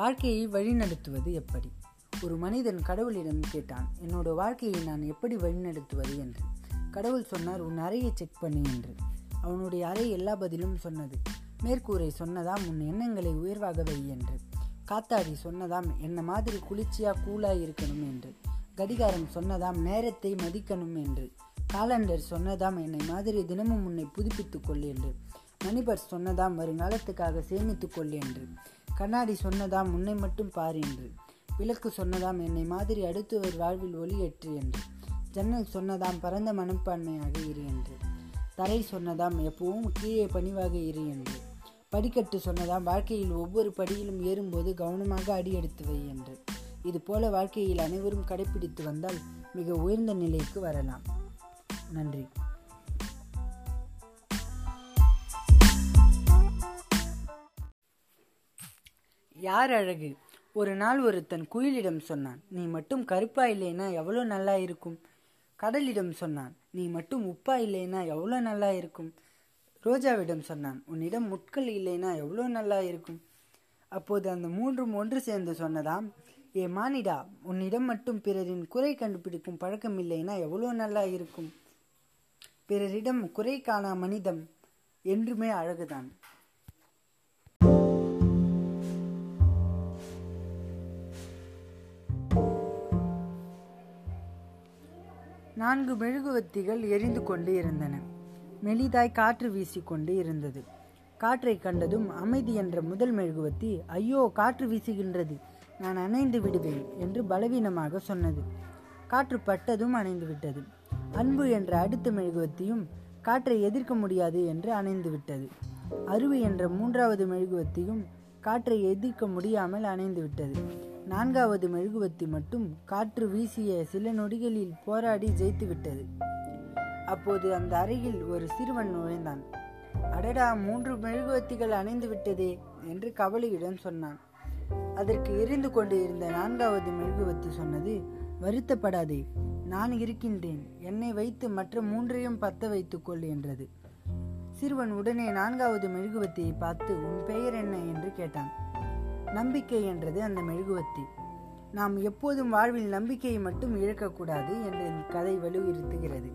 வாழ்க்கையை வழிநடத்துவது எப்படி? ஒரு மனிதன் கடவுளிடம் கேட்டான் என்னோட வாழ்க்கையை நான் எப்படி வழிநடத்துவது? என்று. கடவுள் சொன்னார் உன் அறையை செக் பண்ணு என்று. அவனுடைய அறை எல்லா பதிலும் சொன்னது. மேற்கூரை சொன்னதாம் உன் எண்ணங்களை உயர்வாக வை என்று. காத்தாடி சொன்னதாம் என்ன மாதிரி குளிர்ச்சியா கூலா இருக்கணும் என்று. கடிகாரம் சொன்னதாம் நேரத்தை மதிக்கணும் என்று. காலண்டர் சொன்னதாம் என்னை மாதிரி தினமும் உன்னை புதுப்பித்துக்கொள் என்று. மணிபர் சொன்னதாம் வருங்காலத்துக்காக சேமித்துக் கொள் என்று. கண்ணாடி சொன்னதாம் உன்னை மட்டும் பார் என்று. விளக்கு சொன்னதாம் என்னை மாதிரி அடுத்தவர் வாழ்வில் ஒளியேற்று என்று. ஜன்னல் சொன்னதாம் பரந்த மனப்பான்மையாக இரு என்று. தரை சொன்னதாம் எப்பவும் கீழே பணிவாக இரு என்று. படிக்கட்டு சொன்னதாம் வாழ்க்கையில் ஒவ்வொரு படியிலும் ஏறும்போது கவனமாக அடி எடுத்து வை என்று. இது போல வாழ்க்கையில் அனைவரும் கடைபிடித்து வந்தால் மிக உயர்ந்த நிலைக்கு வரலாம். நன்றி. யார் அழகு? ஒரு நாள் ஒருத்தன் குயிலிடம் சொன்னான் நீ மட்டும் கருப்பா இல்லைனா எவ்வளோ நல்லா இருக்கும்? கடலிடம் சொன்னான் நீ மட்டும் உப்பா இல்லைனா எவ்வளோ நல்லா இருக்கும்? ரோஜாவிடம் சொன்னான் உன்னிடம் முட்கள் இல்லைன்னா எவ்வளோ நல்லா இருக்கும்? அப்போது அந்த மூன்றும் ஒன்று சேர்ந்து சொன்னதாம் ஏ மானிடா உன்னிடம் மட்டும் பிறரின் குறை கண்டுபிடிக்கும் பழக்கம் இல்லைன்னா எவ்வளோ நல்லா இருக்கும்? பிறரிடம் குறை காணா மனிதம் என்றுமே அழகுதான். நான்கு மெழுகுவத்திகள் எரிந்து கொண்டு இருந்தன. மெலிதாய் காற்று வீசிக்கொண்டு இருந்தது. காற்றை கண்டதும் அமைதி என்ற முதல் மெழுகுவத்தி ஐயோ காற்று வீசுகின்றது. நான் அணைந்து விடுவேன் என்று பலவீனமாக சொன்னது. காற்று பட்டதும் அணைந்து விட்டது. அன்பு என்ற அடுத்த மெழுகுவத்தியும் காற்றை எதிர்க்க முடியாது என்று அணைந்து விட்டது. அருவி என்ற மூன்றாவது மெழுகுவத்தியும் காற்றை எதிர்க்க முடியாமல் அணைந்து விட்டது. நான்காவது மெழுகுவத்தி மட்டும் காற்று வீசிய சில நொடிகளில் போராடி ஜெயித்துவிட்டது. அப்போது அந்த அறையில் ஒரு சிறுவன் நுழைந்தான். அடடா மூன்று மெழுகுவத்திகள் அணைந்து விட்டதே என்று கவலையுடன் சொன்னான். அதற்கு எரிந்து கொண்டு இருந்த நான்காவது மெழுகுவத்தி சொன்னது வருத்தப்படாதே நான் இருக்கின்றேன். என்னை வைத்து மற்ற மூன்றையும் பத்த வைத்துக்கொள் என்றது. சிறுவன் உடனே நான்காவது மெழுகுவத்தியை பார்த்து உன் பெயர் என்ன? என்று கேட்டான். நம்பிக்கை என்றது அந்த மெழுகுவத்தி நாம் எப்போதும் வாழ்வில் நம்பிக்கையை மட்டும் இழக்கக்கூடாது என்று கதை வலியுறுத்துகிறது.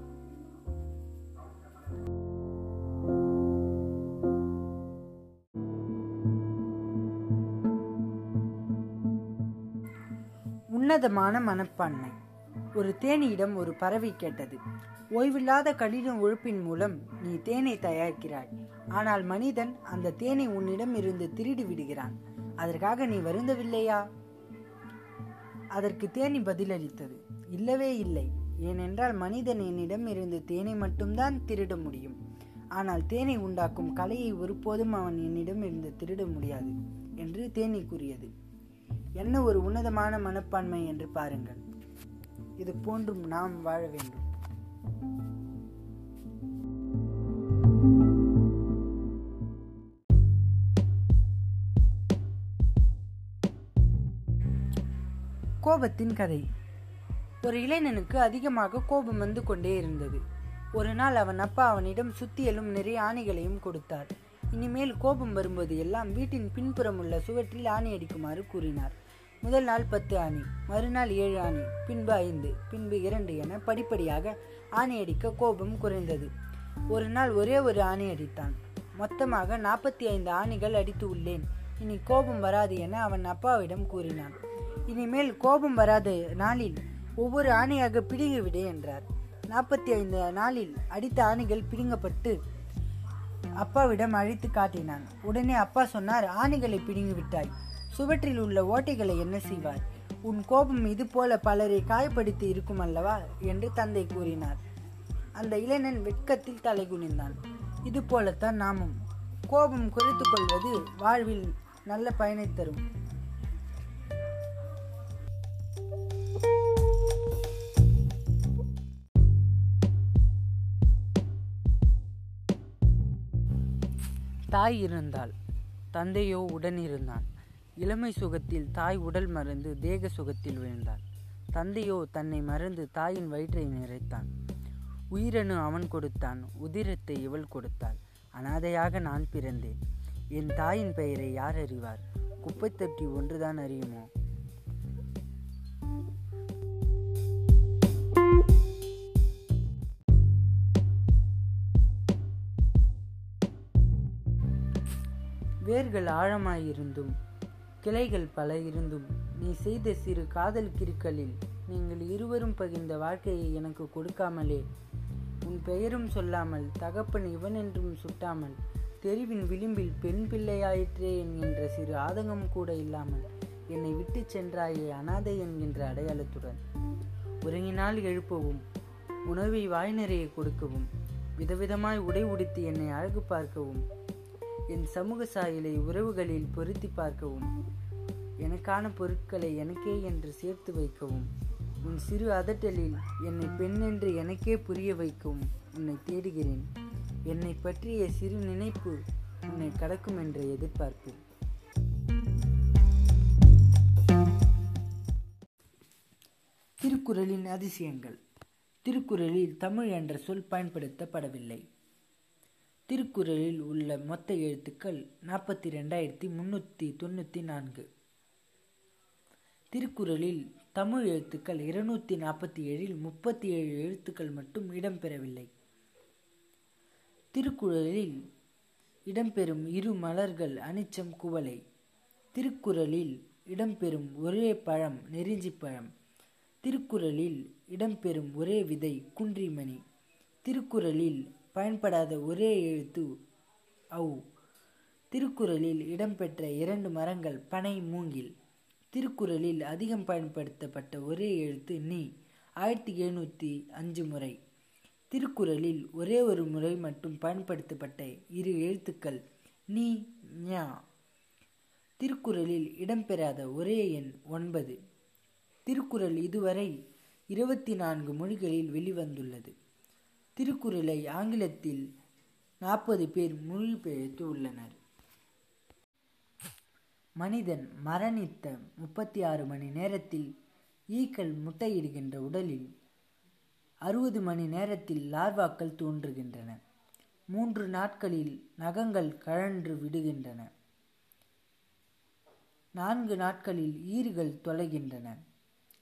உன்னதமான மனப்பான்மை. ஒரு தேனியிடம் ஒரு பறவை கேட்டது. ஓய்வில்லாத கடின உழைப்பின் மூலம் நீ தேனை தயாரிக்கிறாய். ஆனால் மனிதன் அந்த தேனை உன்னிடம் இருந்து திருடி விடுகிறான். அதற்காக நீ வருந்தவில்லையா? அதற்கு தேனி பதிலளித்தது. இல்லவே இல்லை. ஏனென்றால் மனிதன் என்னிடம் இருந்து தேனை மட்டும்தான் திருட முடியும். ஆனால் தேனை உண்டாக்கும் கலையை ஒருபோதும் அவன் என்னிடம் இருந்து திருட முடியாது என்று தேனி கூறியது. என்ன ஒரு உன்னதமான மனப்பான்மை என்று பாருங்கள். இது போன்றும் நாம் வாழ வேண்டும். கோபத்தின் கதை. ஒரு இளைஞனுக்கு அதிகமாக கோபம் வந்து கொண்டே இருந்தது. ஒரு நாள் அவன் அப்பா அவனிடம் சுத்தியலும் நிறைய ஆணைகளையும் கொடுத்தார். இனிமேல் கோபம் வரும்போது எல்லாம் வீட்டின் பின்புறம் உள்ள சுவற்றில் ஆணி அடிக்குமாறு கூறினார். முதல் நாள் பத்து ஆணி மறுநாள் ஏழு ஆணி பின்பு ஐந்து பின்பு இரண்டு என படிப்படியாக ஆணி அடிக்க கோபம் குறைந்தது. ஒரு நாள் ஒரே ஒரு ஆணி அடித்தான். மொத்தமாக நாற்பத்தி ஐந்து ஆணிகள் அடித்து உள்ளேன். இனி கோபம் வராது என அவன் அப்பாவிடம் கூறினான். இனிமேல் கோபம் வராது நாளில் ஒவ்வொரு ஆணையாக பிடுங்கிவிடு என்றார். நாற்பத்தி ஐந்து நாளில் அடித்த ஆணைகள் பிடுங்கப்பட்டு அப்பாவிடம் அழைத்து காட்டினான். உடனே அப்பா சொன்னார் ஆணைகளை பிடுங்கி விட்டாய் சுவற்றில் உள்ள ஓட்டைகளை என்ன செய்வார் உன் கோபம் இது போல பலரை காயப்படுத்தி இருக்கும் அல்லவா? என்று தந்தை கூறினார். அந்த இளைஞன் வெட்கத்தில் தலை குனிந்தான். இது போலத்தான் நாமும் கோபம் குறைத்து கொள்வது வாழ்வில் நல்ல பயனை தரும். தாய் இருந்தாள். தந்தையோ உடன் இருந்தான். இளமை சுகத்தில் தாய் உடல் மறந்து தேக சுகத்தில் விழுந்தாள். தந்தையோ தன்னை மறந்து தாயின் வயிற்றை நிறைத்தான். உயிரணு அவன் கொடுத்தான். உதிரத்தை இவள் கொடுத்தாள். அனாதையாக நான் பிறந்தேன். என் தாயின் பெயரை யார் அறிவார்? குப்பைத்தட்டி ஒன்றுதான் அறியுமோ? வேர்கள் ஆழமாயிருந்தும் கிளைகள் பல இருந்தும் நீ செய்த சிறு காதல் கிருக்களில் நீங்கள் இருவரும் பகிர்ந்த வாழ்க்கையை எனக்கு கொடுக்காமலே. உன் பெயரும் சொல்லாமல் தகப்பன் இவன் என்றும் சுட்டாமல் தெருவின் விளிம்பில் பெண் பிள்ளையாயிற்றே என்கின்ற சிறு ஆதங்கம் கூட இல்லாமல் என்னை விட்டு சென்றாயே அனாதை என்கின்ற அடையாளத்துடன். உறங்கினால் எழுப்பவும் உணவை வாய் நிறைய கொடுக்கவும் விதவிதமாய் உடை உடுத்தி என்னை அழகு பார்க்கவும் என் சமூக சாயலை உறவுகளில் பொருத்தி பார்க்கவும் எனக்கான பொருட்களை எனக்கே என்று சேர்த்து வைக்கவும் உன் சிறு அதட்டலில் என்னை பெண் என்று எனக்கே புரிய வைக்கவும் உன்னை தேடுகிறேன். என்னை பற்றிய சிறு நினைப்பு உன்னை கடக்கும் என்ற எதிர்பார்ப்பு திருக்குறளின் அதிசயங்கள். திருக்குறளில் தமிழ் என்ற சொல் பயன்படுத்தப்படவில்லை. திருக்குறளில் உள்ள மொத்த எழுத்துக்கள் நாற்பத்தி ரெண்டாயிரத்தி முன்னூற்றி தொண்ணூற்றி நான்கு. திருக்குறளில் தமிழ் எழுத்துக்கள் இருநூற்றி நாற்பத்தி ஏழில் முப்பத்தி ஏழு எழுத்துக்கள் மட்டும் இடம்பெறவில்லை. திருக்குறளில் இடம்பெறும் இரு மலர்கள் அனிச்சம் குவளை. திருக்குறளில் இடம்பெறும் ஒரே பழம் நெறிஞ்சி பழம். திருக்குறளில் இடம்பெறும் ஒரே விதை குன்றிமணி. திருக்குறளில் பயன்படாத ஒரே எழுத்து ஔ. திருக்குறளில் இடம்பெற்ற இரண்டு மரங்கள் பனை மூங்கில். திருக்குறளில் அதிகம் பயன்படுத்தப்பட்ட ஒரே எழுத்து நீ. ஆயிரத்தி எழுநூற்றி அஞ்சு முறை. திருக்குறளில் ஒரே ஒரு முறை மட்டும் பயன்படுத்தப்பட்ட இரு எழுத்துக்கள் நீ ஞா. திருக்குறளில் இடம்பெறாத ஒரே எண் ஒன்பது. திருக்குறள் இதுவரை இருபத்தி நான்கு மொழிகளில் வெளிவந்துள்ளது. திருக்குறளை ஆங்கிலத்தில் நாற்பது பேர் மொழிபெயர்த்து உள்ளனர். மனிதன் மரணித்த முப்பத்தி ஆறு மணி நேரத்தில் ஈக்கள் முட்டையிடுகின்ற உடலில் அறுபது மணி நேரத்தில் லார்வாக்கள் தோன்றுகின்றன. மூன்று நாட்களில் நகங்கள் கழன்று விடுகின்றன. நான்கு நாட்களில் ஈறுகள் தொலைகின்றன.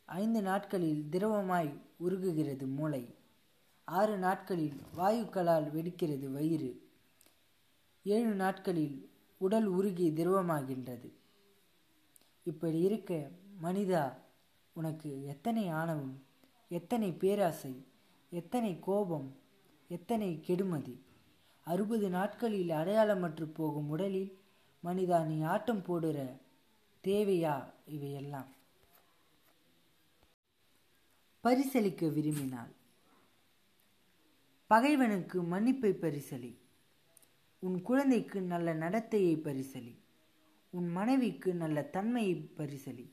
ஐந்து நாட்களில் திரவமாய் உருகுகிறது மூளை. ஆறு நாட்களில் வாயுக்களால் வெடிக்கிறது வயிறு. ஏழு நாட்களில் உடல் உருகி திரவமாகின்றது. இப்படி இருக்க மனிதா உனக்கு எத்தனை ஆணவம் எத்தனை பேராசை எத்தனை கோபம் எத்தனை கெடுமதி. அறுபது நாட்களில் அடையாளமற்று போகும் உடலில் மனிதா நீ ஆட்டம் போடுற தேவையா இவையெல்லாம்? பரிசளிக்க விரும்பினாள் பகைவனுக்கு மன்னிப்பை பரிசலி. உன் குழந்தைக்கு நல்ல நடத்தையை பரிசலி. உன் மனைவிக்கு நல்ல தன்மையை பரிசலி.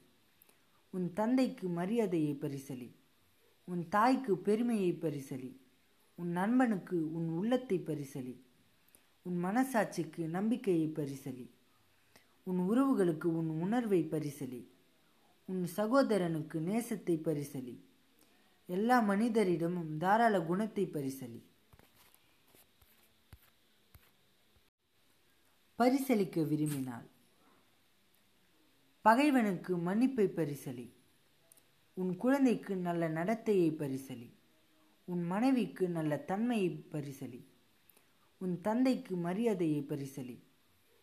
உன் தந்தைக்கு மரியாதையை பரிசலி. உன் தாய்க்கு பெருமையை பரிசலி. உன் நண்பனுக்கு உன் உள்ளத்தை பரிசலி. உன் மனசாட்சிக்கு நம்பிக்கையை பரிசலி. உன் உறவுகளுக்கு உன் உணர்வை பரிசலி. உன் சகோதரனுக்கு நேசத்தை பரிசலி. எல்லா மனிதரிடமும் தாராள குணத்தை பரிசலி. பரிசளிக்க விரும்பினாள். பகைவனுக்கு மன்னிப்பை பரிசலி உன் குழந்தைக்கு நல்ல நடத்தையை பரிசலி உன் மனைவிக்கு நல்ல தன்மையை பரிசலி உன் தந்தைக்கு மரியாதையை பரிசலி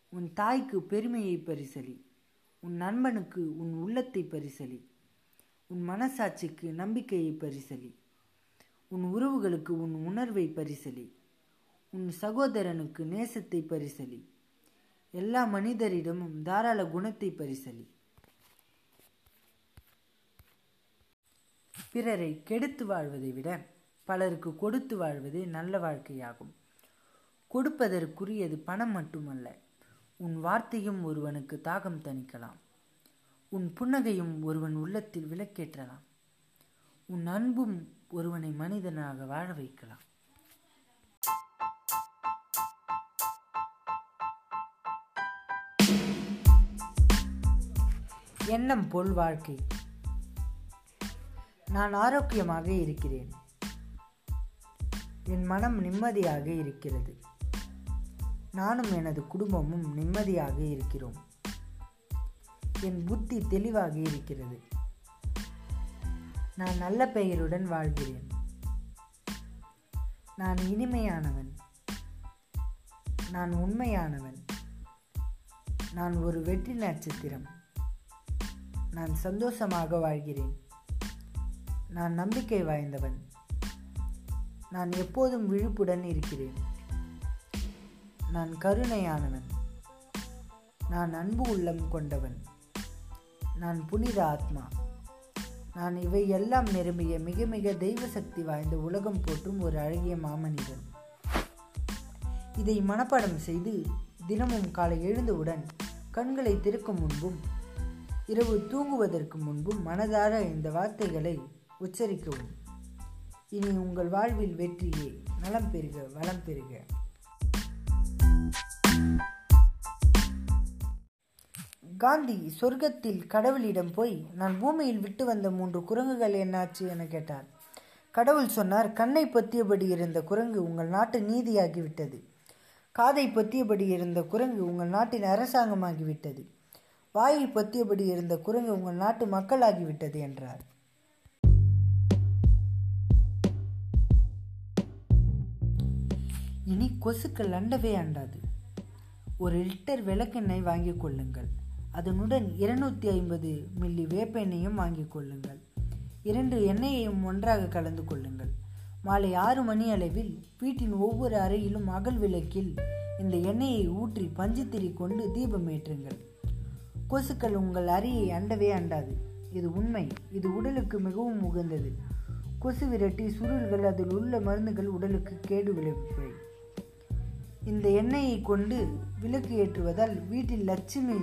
உன் தாய்க்கு பெருமையை பரிசலி உன் நண்பனுக்கு உன் உள்ளத்தை பரிசலி உன் மனசாட்சிக்கு நம்பிக்கையை பரிசலி உன் உறவுகளுக்கு உன் உணர்வை பரிசலி உன் சகோதரனுக்கு நேசத்தை பரிசலி எல்லா மனிதரிடமும் தாராள குணத்தை பரிசலி. பிறரை கெடுத்து வாழ்வதை விட பலருக்கு கொடுத்து வாழ்வதே நல்ல வாழ்க்கையாகும். கொடுப்பதற்குரியது பணம் மட்டுமல்ல உன் வார்த்தையும் ஒருவனுக்கு தாகம் தணிக்கலாம். உன் புன்னகையும் ஒருவன் உள்ளத்தில் விளக்கேற்றலாம். உன் அன்பும் ஒருவனை மனிதனாக வாழ வைக்கலாம். எண்ணம் போல் வாழ்க்கை. நான் ஆரோக்கியமாக இருக்கிறேன். என் மனம் நிம்மதியாக இருக்கிறது. நானும் எனது குடும்பமும் நிம்மதியாக இருக்கிறோம். என் புத்தி தெளிவாக இருக்கிறது. நான் நல்ல பெயருடன் வாழ்கிறேன். நான் இனிமையானவன். நான் உண்மையானவன். நான் ஒரு வெற்றி நட்சத்திரம். நான் சந்தோஷமாக வாழ்கிறேன். நான் நம்பிக்கை வாய்ந்தவன். நான் எப்போதும் விழிப்புடன் இருக்கிறேன். நான் கருணையானவன். நான் அன்பு உள்ளம் கொண்டவன். நான் புனித ஆத்மா. நான் இவை எல்லாம் நிரம்பிய மிக மிக தெய்வ சக்தி வாய்ந்த உலகம் போற்றும் ஒரு அழகிய மாமனிதன். இதை மனப்பாடம் செய்து தினமும் காலை எழுந்தவுடன் கண்களை திறக்கும் முன்பும் இரவு தூங்குவதற்கு முன்பும் மனதார இந்த வார்த்தைகளை உச்சரிக்கவும். இனி உங்கள் வாழ்வில் வெற்றியே நலம் பெறுக வளம் பெறுக. காந்தி சொர்க்கத்தில் கடவுளிடம் போய் நான் பூமியில் விட்டு வந்த மூன்று குரங்குகள் என்னாச்சு? என கேட்டார். கடவுள் சொன்னார் கண்ணை பத்தியபடி இருந்த குரங்கு உங்கள் நாட்டு நீதியாகிவிட்டது. காதை பத்தியபடி இருந்த குரங்கு உங்கள் நாட்டின் அரசாங்கமாகிவிட்டது. வாயில் பத்தியபடி இருந்த குரங்கு உங்கள் நாட்டு மக்களாகிவிட்டது என்றார். இனி கொசுக்கள் அண்டவே அண்டாது. ஒரு லிட்டர் விளக்கெண்ணெய் வாங்கிக் கொள்ளுங்கள். அதனுடன் இருநூற்றி ஐம்பது மில்லி வேப்பெண்ணையும் வாங்கிக் கொள்ளுங்கள். இரண்டு எண்ணெயையும் ஒன்றாக கலந்து கொள்ளுங்கள். மாலை ஆறு மணி அளவில் வீட்டின் ஒவ்வொரு அறையிலும் அகல் விளக்கில் இந்த எண்ணெயை ஊற்றி பஞ்சுத்திரி கொண்டு தீபம் ஏற்றுங்கள். கொசுக்கள் உங்கள் அரியை அண்டவே அண்டாது. இது உண்மை. இது உடலுக்கு மிகவும் உகந்தது. கொசு விரட்டி சுருள்கள் அதில் உள்ள மருந்துகள் உடலுக்கு கேடு விளைவிப்பவை. இந்த எண்ணெயை கொண்டு விளக்கு ஏற்றுவதால் வீட்டில் லட்சுமி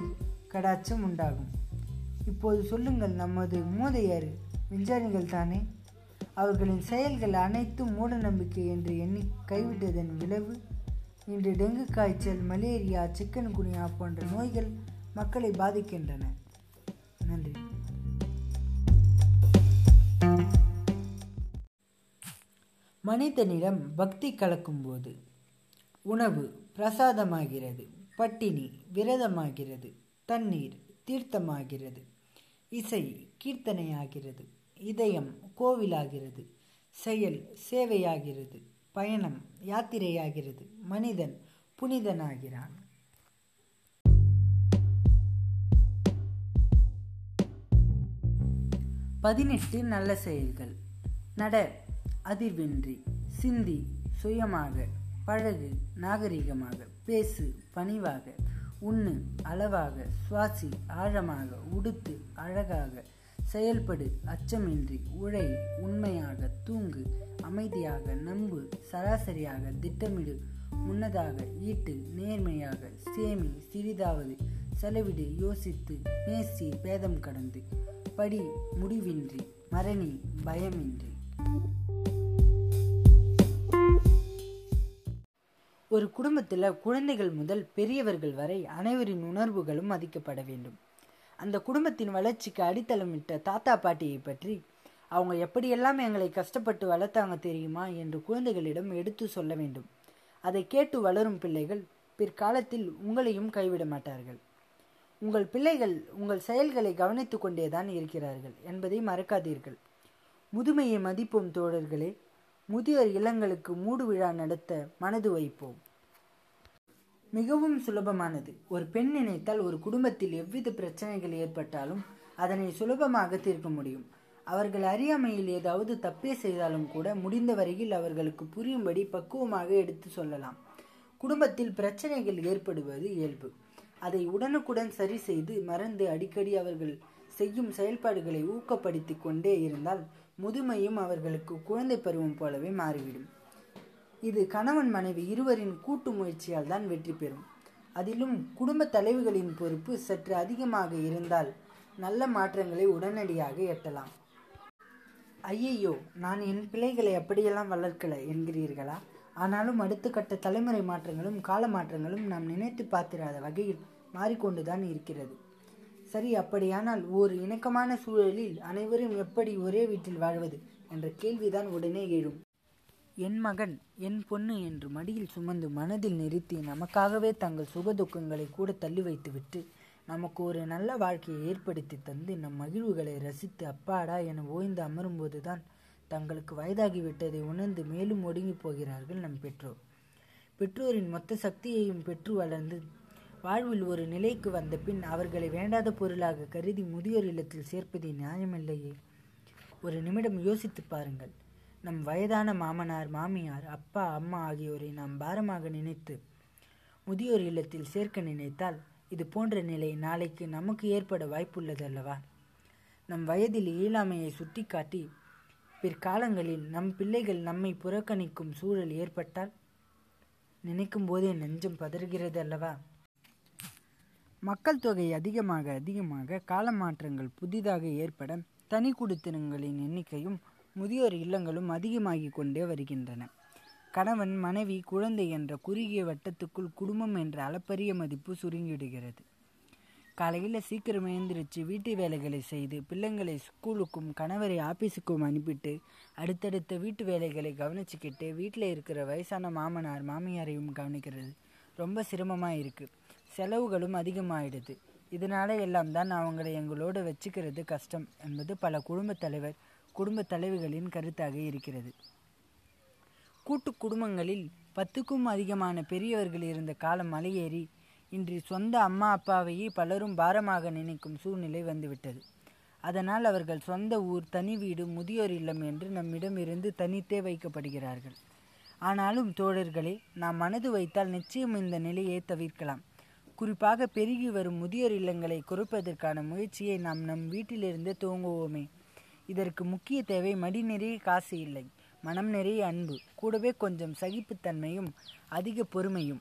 கடாட்சம் உண்டாகும். இப்போது சொல்லுங்கள் நமது மூதையர் விஞ்ஞானிகள் தானே? அவர்களின் செயல்கள் அனைத்தும் மூட நம்பிக்கை என்று எண்ணி கைவிட்டதன் விளைவு? இன்று டெங்கு காய்ச்சல் மலேரியா சிக்கன் குனியா போன்ற நோய்கள் மக்களை பாதிக்கின்றன. நன்றி. மனிதனிடம் பக்தி கலக்கும்போது உணவு பிரசாதமாகிறது பட்டினி விரதமாகிறது தண்ணீர் தீர்த்தமாகிறது இசை கீர்த்தனையாகிறது இதயம் கோவிலாகிறது செயல் சேவையாகிறது பயணம் யாத்திரையாகிறது மனிதன் புனிதனாகிறான். பதினெட்டு நல்ல செயல்கள். நட அதிர்வின்றி சிந்தி சுயமாக பழகு நாகரிகமாக பேசு பணிவாக உண்ணு அளவாக சுவாசி ஆழமாக உடுத்து அழகாக செயல்படு அச்சமின்றி உழை உண்மையாக தூங்கு அமைதியாக நம்பு சராசரியாக திட்டமிடு முன்னதாக ஈட்டு நேர்மையாக சேமி சிறிதாவது செலவிடு யோசித்து நேசி பேதம் கடந்து படி முடிவின்றி மரணி பயமின்றி? ஒரு குடும்பத்தில் குழந்தைகள் முதல் பெரியவர்கள் வரை அனைவரின் உணர்வுகளும் மதிக்கப்பட வேண்டும். அந்த குடும்பத்தின் வளர்ச்சிக்கு அடித்தளமிட்ட தாத்தா பாட்டியை பற்றி அவங்க எப்படியெல்லாம் எங்களை கஷ்டப்பட்டு வளர்த்தாங்க தெரியுமா என்று குழந்தைகளிடம் எடுத்து சொல்ல வேண்டும். அதை கேட்டு வளரும் பிள்ளைகள் பிற்காலத்தில் உங்களையும் கைவிட மாட்டார்கள். உங்கள் பிள்ளைகள் உங்கள் செயல்களை கவனித்துக் கொண்டேதான் இருக்கிறார்கள் என்பதை மறக்காதீர்கள். முதுமையை மதிப்போம் தோழர்களே. முதியோர் இல்லங்களுக்கு மூடு விழா நடத்த மனது வைப்போம். மிகவும் சுலபமானது. ஒரு பெண் நினைத்தால் ஒரு குடும்பத்தில் எவ்வித பிரச்சனைகள் ஏற்பட்டாலும் அதனை சுலபமாக தீர்க்க முடியும். அவர்கள் அறியாமையில் ஏதாவது தப்பே செய்தாலும் கூட முடிந்த வரையில் அவர்களுக்கு புரியும்படி பக்குவமாக எடுத்து சொல்லலாம். குடும்பத்தில் பிரச்சனைகள் ஏற்படுவது இயல்பு. அதை உடனுக்குடன் சரி செய்து மறந்து அடிக்கடி அவர்கள் செய்யும் செயல்பாடுகளை ஊக்கப்படுத்தி கொண்டே இருந்தால் முதுமையும் அவர்களுக்கு குழந்தை பருவம் போலவே மாறிவிடும். இது கணவன் மனைவி இருவரின் கூட்டு முயற்சியால் தான் வெற்றி பெறும். அதிலும் குடும்ப தலைவிகளின் பொறுப்பு சற்று அதிகமாக இருந்தால் நல்ல மாற்றங்களை உடனடியாக எட்டலாம். ஐயையோ நான் என் பிள்ளைகளை அப்படியெல்லாம் வளர்க்கல என்கிறீர்களா? ஆனாலும் அடுத்த கட்ட தலைமுறை மாற்றங்களும் கால மாற்றங்களும் நாம் நினைத்து பார்த்திராத வகையில் மாறிக்கொண்டுதான் இருக்கிறது. சரி அப்படியானால் ஒரு இணக்கமான சூழலில் அனைவரும் எப்படி ஒரே வீட்டில் வாழ்வது என்ற கேள்விதான் உடனே எழும். என் மகன் என் பொண்ணு என்று மடியில் சுமந்து மனதில் நிறுத்தி நமக்காகவே தங்கள் சுக துக்கங்களை கூட தள்ளி வைத்துவிட்டு நமக்கு ஒரு நல்ல வாழ்க்கையை ஏற்படுத்தி தந்து நம் மகிழ்வுகளை ரசித்து அப்பாடா என ஓய்ந்து அமரும்போதுதான் தங்களுக்கு வயதாகிவிட்டதை உணர்ந்து மேலும் ஒடுங்கி போகிறார்கள் நம் பெற்றோர். பெற்றோரின் மொத்த சக்தியையும் பெற்று வளர்ந்து வாழ்வில் ஒரு நிலைக்கு வந்த பின் அவர்களை வேண்டாத பொருளாக கருதி முதியோர் இல்லத்தில் சேர்ப்பது நியாயமில்லையே. ஒரு நிமிடம் யோசித்து பாருங்கள். நம் வயதான மாமனார் மாமியார் அப்பா அம்மா ஆகியோரை நாம் பாரமாக நினைத்து முதியோர் இல்லத்தில் சேர்க்க நினைத்தால் இது போன்ற நிலை நாளைக்கு நமக்கு ஏற்பட வாய்ப்புள்ளது அல்லவா நம் வயதில் இயலாமையை சுட்டிக்காட்டி பிற்காலங்களில் நம் பிள்ளைகள் நம்மை புறக்கணிக்கும் சூழல் ஏற்பட்டால் நினைக்கும் போதே நெஞ்சம் பதறுகிறது அல்லவா மக்கள் தொகை அதிகமாக அதிகமாக கால மாற்றங்கள் புதிதாக ஏற்பட தனி குடித்தனங்களின் எண்ணிக்கையும் முதியோர் இல்லங்களும் அதிகமாகி கொண்டே வருகின்றன. கணவன் மனைவி குழந்தை என்ற குறுகிய வட்டத்துக்குள் குடும்பம் என்ற அளப்பரிய மதிப்பு சுருங்கிவிடுகிறது. காலையில் சீக்கிரம் எழுந்திரிச்சு வீட்டு வேலைகளை செய்து பிள்ளைங்களை ஸ்கூலுக்கும் கணவரை ஆபீஸுக்கும் அனுப்பிட்டு அடுத்தடுத்த வீட்டு வேலைகளை கவனிச்சுக்கிட்டு வீட்டில் இருக்கிற வயசான மாமனார் மாமியாரையும் கவனிக்கிறது. ரொம்ப சிரமமாக இருக்குது செலவுகளும் அதிகமாகிடுது இதனால எல்லாம் தான் அவங்களை எங்களோட வச்சுக்கிறது கஷ்டம் என்பது பல குடும்பத் தலைவர் குடும்பத் தலைவிகளின் கருத்தாக இருக்கிறது. கூட்டு குடும்பங்களில் பத்துக்கும் அதிகமான பெரியவர்கள் இருந்த காலம் மலையேறி இன்று சொந்த அம்மா அப்பாவையே பலரும் பாரமாக நினைக்கும் சூழ்நிலை வந்துவிட்டது. அதனால் அவர்கள் சொந்த ஊர் தனி வீடு முதியோர் இல்லம் என்று நம்மிடம் இருந்து தனித்தே வைக்கப்படுகிறார்கள். ஆனாலும் தோழர்களே நாம் மனது வைத்தால் நிச்சயம் இந்த நிலையை தவிர்க்கலாம். குறிப்பாக பெருகி வரும் முதியோர் இல்லங்களை குறைப்பதற்கான முயற்சியை நாம் நம் வீட்டிலிருந்தே துவங்குவோமே. இதற்கு முக்கிய தேவை மடி நிறைய காசு இல்லை மனம் நிறைய அன்பு கூடவே கொஞ்சம் சகிப்புத்தன்மையும் அதிக பொறுமையும்.